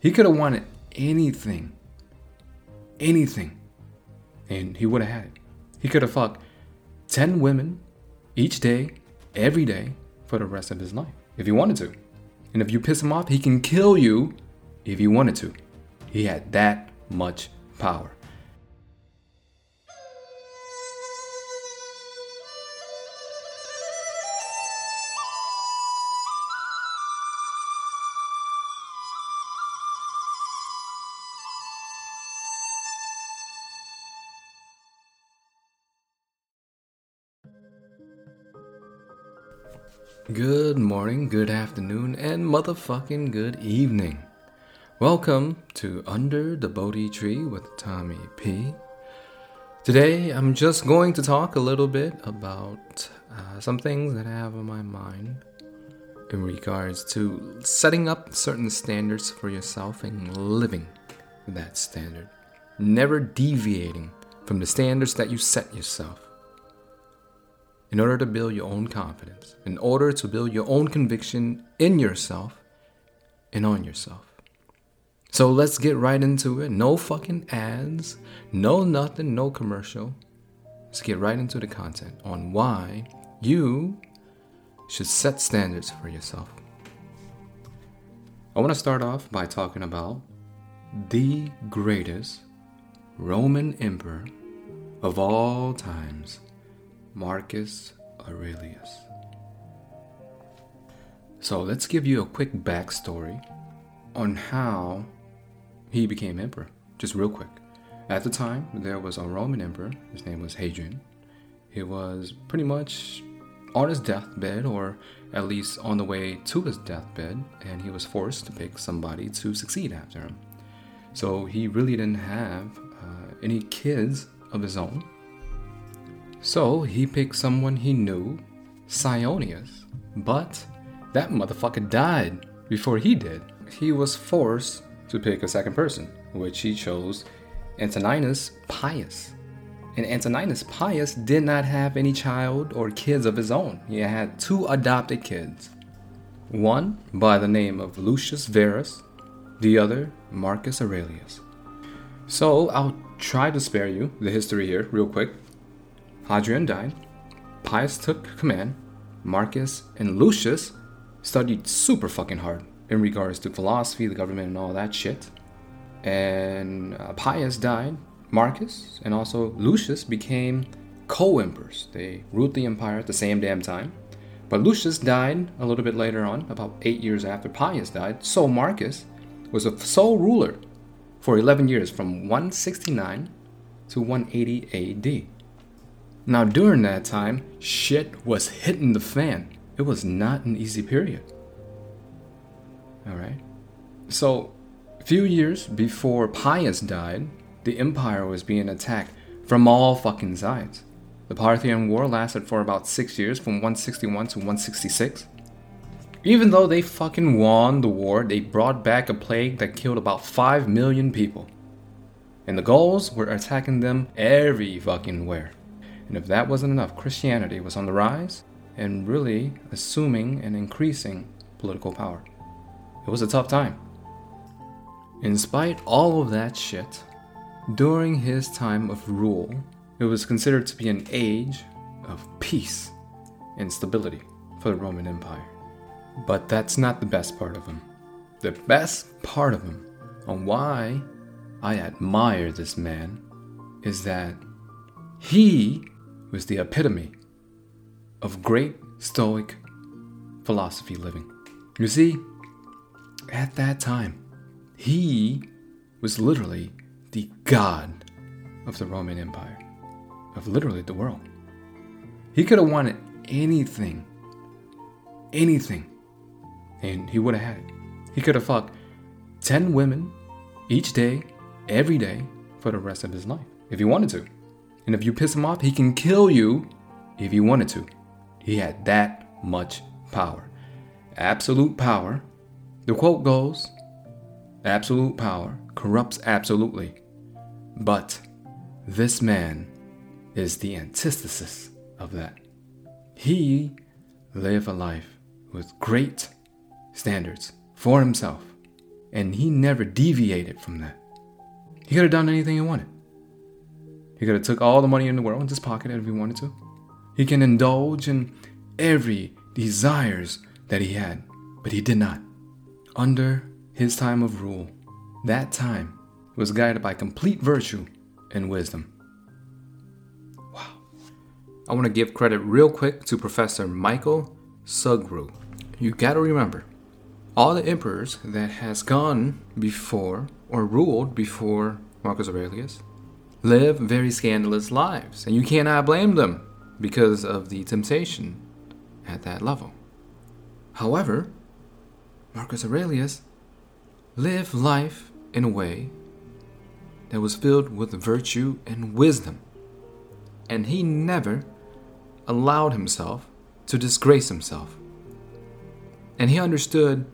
He could have wanted anything. Anything. And he would have had it. He could have fucked 10 women each day, every day, for the rest of his life, if he wanted to. And if you piss him off, he can kill you if he wanted to. He had that much power. Good morning, good afternoon, and motherfucking good evening. Welcome to Under the Bodhi Tree with Tommy P. Today, I'm just going to talk a little bit about uh, some things that I have on my mind in regards to setting up certain standards for yourself and living that standard. Never deviating from the standards that you set yourself in order to build your own confidence, in order to build your own conviction in yourself and on yourself. So let's get right into it. No fucking ads, no nothing, no commercial. Let's get right into the content on why you should set standards for yourself. I want to start off by talking about the greatest Roman emperor of all times, Marcus Aurelius. So let's give you a quick backstory on how he became emperor, just real quick. At the time, there was a Roman emperor, his name was Hadrian. He was pretty much on his deathbed, or at least on the way to his deathbed, and he was forced to pick somebody to succeed after him. So he really didn't have uh, any kids of his own, so he picked someone he knew, Ceionius. But that motherfucker died before he did. He was forced to pick a second person, which he chose Antoninus Pius. And Antoninus Pius did not have any child or kids of his own. He had two adopted kids. One by the name of Lucius Verus, the other Marcus Aurelius. So I'll try to spare you the history here, real quick. Hadrian died, Pius took command, Marcus and Lucius studied super fucking hard in regards to philosophy, the government, and all that shit. And uh, Pius died, Marcus and also Lucius became co emperors. They ruled the empire at the same damn time. But Lucius died a little bit later on, about eight years after Pius died, so Marcus was a sole ruler for 11 years from 169 to 180 AD. Now, during that time, shit was hitting the fan. It was not an easy period. Alright? So, a few years before Pius died, the empire was being attacked from all fucking sides. The Parthian War lasted for about six years, from 161 to 166. Even though they fucking won the war, they brought back a plague that killed about 5 million people. And the Gauls were attacking them every fucking where. And if that wasn't enough, Christianity was on the rise and really assuming and increasing political power. It was a tough time. In spite all of that shit, during his time of rule, it was considered to be an age of peace and stability for the Roman Empire. But that's not the best part of him. The best part of him, on why I admire this man, is that he was the epitome of great Stoic philosophy living. You see, at that time, he was literally the god of the Roman Empire, of literally the world. He could have wanted anything, anything, and he would have had it. He could have fucked 10 women each day, every day, for the rest of his life, if he wanted to. And if you piss him off, he can kill you if he wanted to. He had that much power. Absolute power. The quote goes Absolute power corrupts absolutely. But this man is the antithesis of that. He lived a life with great standards for himself And he never deviated from that. He could have done anything he wanted. He could have took all the money in the world and just pocketed if he wanted to. He can indulge in every desires that he had, but he did not. Under his time of rule, that time was guided by complete virtue and wisdom. Wow. I want to give credit real quick to Professor Michael Sugrue. You gotta remember, all the emperors that has gone before or ruled before Marcus Aurelius live very scandalous lives, and you cannot blame them because of the temptation at that level. However, Marcus Aurelius lived life in a way that was filled with virtue and wisdom, and he never allowed himself to disgrace himself. And he understood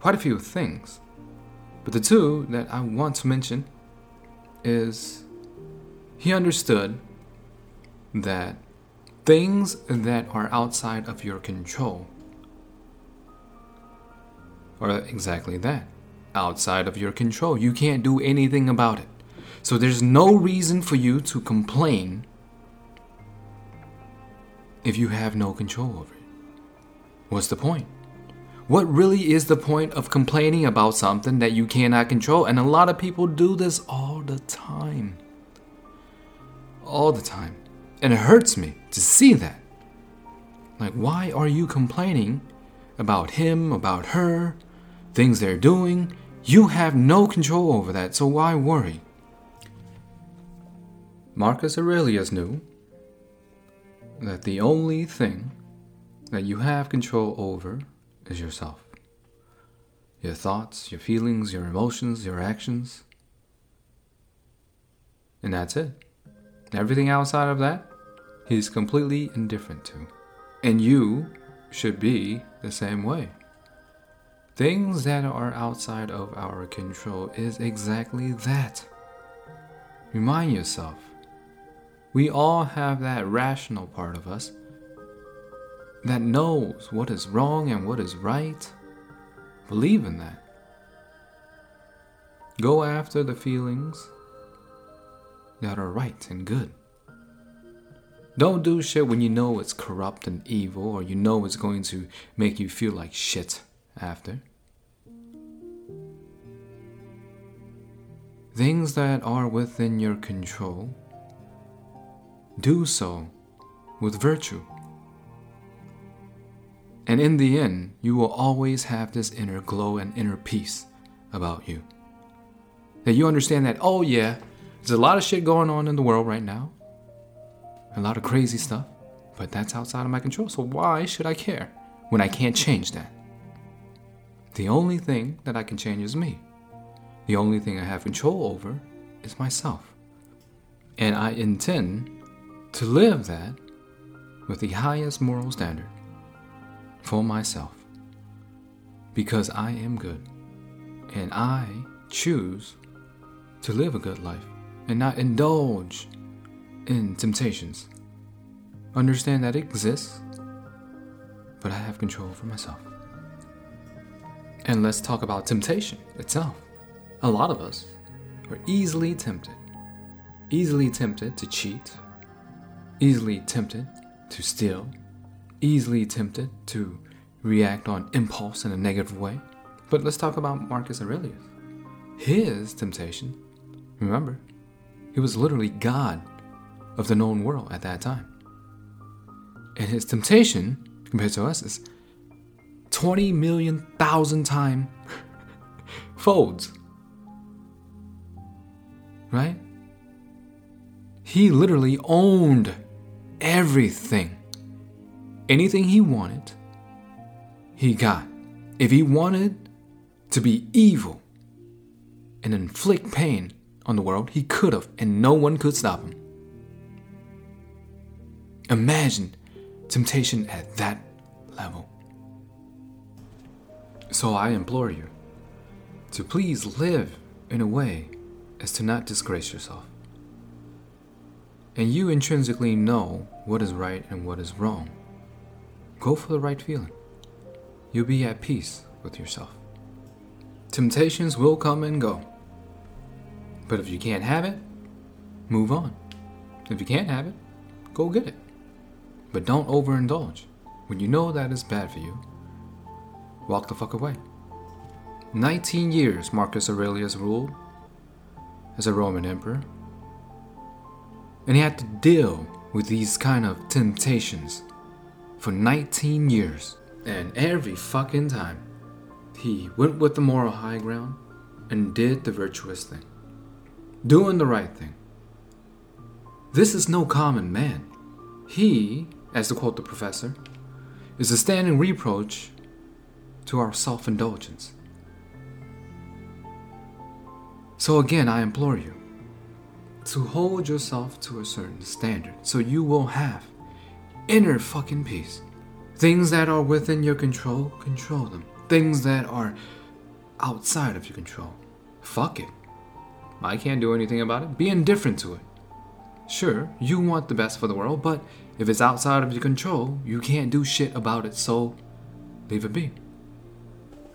quite a few things. But the two that I want to mention is he understood that things that are outside of your control are exactly that outside of your control. You can't do anything about it. So there's no reason for you to complain if you have no control over it. What's the point? What really is the point of complaining about something that you cannot control? And a lot of people do this all the time. All the time. And it hurts me to see that. Like, why are you complaining about him, about her, things they're doing? You have no control over that, so why worry? Marcus Aurelius knew that the only thing that you have control over is yourself. Your thoughts, your feelings, your emotions, your actions. And that's it. Everything outside of that, he's completely indifferent to. And you should be the same way. Things that are outside of our control is exactly that. Remind yourself. We all have that rational part of us that knows what is wrong and what is right. Believe in that. Go after the feelings that are right and good. Don't do shit when you know it's corrupt and evil or you know it's going to make you feel like shit after. Things that are within your control, do so with virtue. And in the end, you will always have this inner glow and inner peace about you. That you understand that, oh yeah, there's a lot of shit going on in the world right now, a lot of crazy stuff, but that's outside of my control. So why should I care when I can't change that? The only thing that I can change is me. The only thing I have control over is myself. And I intend to live that with the highest moral standard for myself because I am good and I choose to live a good life and not indulge in temptations. Understand that it exists, but I have control over myself. And let's talk about temptation itself. A lot of us are easily tempted, easily tempted to cheat, easily tempted to steal, easily tempted to react on impulse in a negative way. But let's talk about Marcus Aurelius. His temptation, remember, he was literally God of the known world at that time. And his temptation, compared to us, is 20 million thousand time folds. Right? He literally owned everything anything he wanted, he got. If he wanted to be evil and inflict pain on the world, he could have, and no one could stop him. Imagine temptation at that level. So I implore you to please live in a way as to not disgrace yourself. And you intrinsically know what is right and what is wrong. Go for the right feeling. You'll be at peace with yourself. Temptations will come and go. But if you can't have it, move on. If you can't have it, go get it. But don't overindulge. When you know that is bad for you, walk the fuck away. 19 years Marcus Aurelius ruled as a Roman emperor. And he had to deal with these kind of temptations for 19 years. And every fucking time, he went with the moral high ground and did the virtuous thing, doing the right thing. This is no common man. He, as to quote the professor, is a standing reproach to our self indulgence. So again, I implore you to hold yourself to a certain standard so you will have inner fucking peace. Things that are within your control, control them. Things that are outside of your control, fuck it. I can't do anything about it. Be indifferent to it. Sure, you want the best for the world, but if it's outside of your control, you can't do shit about it, so leave it be.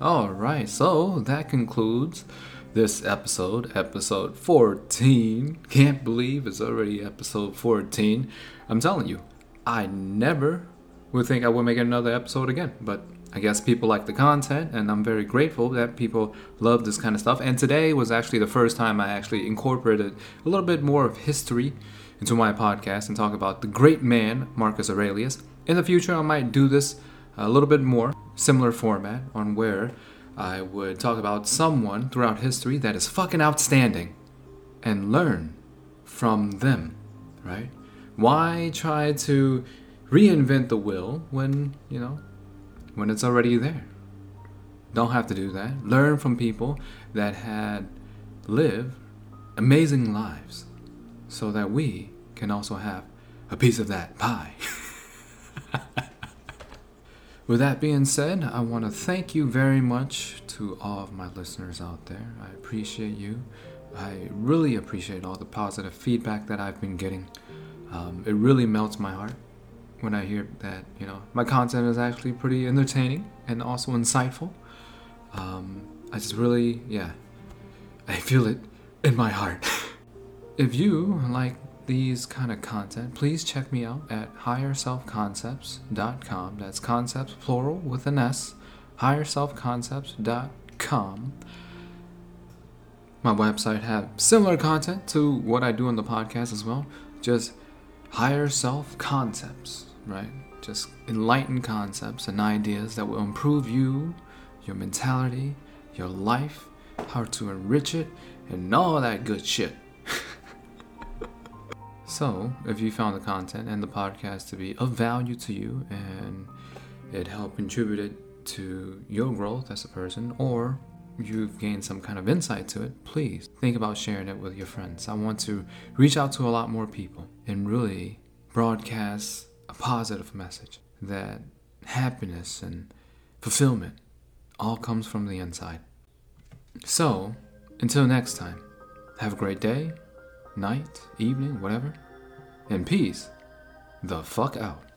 Alright, so that concludes this episode, episode 14. Can't believe it's already episode 14. I'm telling you, I never would think I would make another episode again, but I guess people like the content, and I'm very grateful that people love this kind of stuff. And today was actually the first time I actually incorporated a little bit more of history into my podcast and talk about the great man, Marcus Aurelius. In the future, I might do this a little bit more, similar format, on where I would talk about someone throughout history that is fucking outstanding and learn from them, right? Why try to reinvent the wheel when, you know, when it's already there? Don't have to do that. Learn from people that had lived amazing lives so that we can also have a piece of that pie. With that being said, I want to thank you very much to all of my listeners out there. I appreciate you. I really appreciate all the positive feedback that I've been getting. Um, it really melts my heart when I hear that you know my content is actually pretty entertaining and also insightful. Um, I just really, yeah, I feel it in my heart. if you like these kind of content, please check me out at higherselfconcepts.com. That's concepts plural with an S. higherselfconcepts.com. My website have similar content to what I do on the podcast as well. Just higher self concepts right? Just enlightened concepts and ideas that will improve you, your mentality, your life, how to enrich it, and all that good shit. so, if you found the content and the podcast to be of value to you and it helped contributed to your growth as a person, or you've gained some kind of insight to it, please think about sharing it with your friends. I want to reach out to a lot more people and really broadcast a positive message that happiness and fulfillment all comes from the inside. So, until next time, have a great day, night, evening, whatever, and peace the fuck out.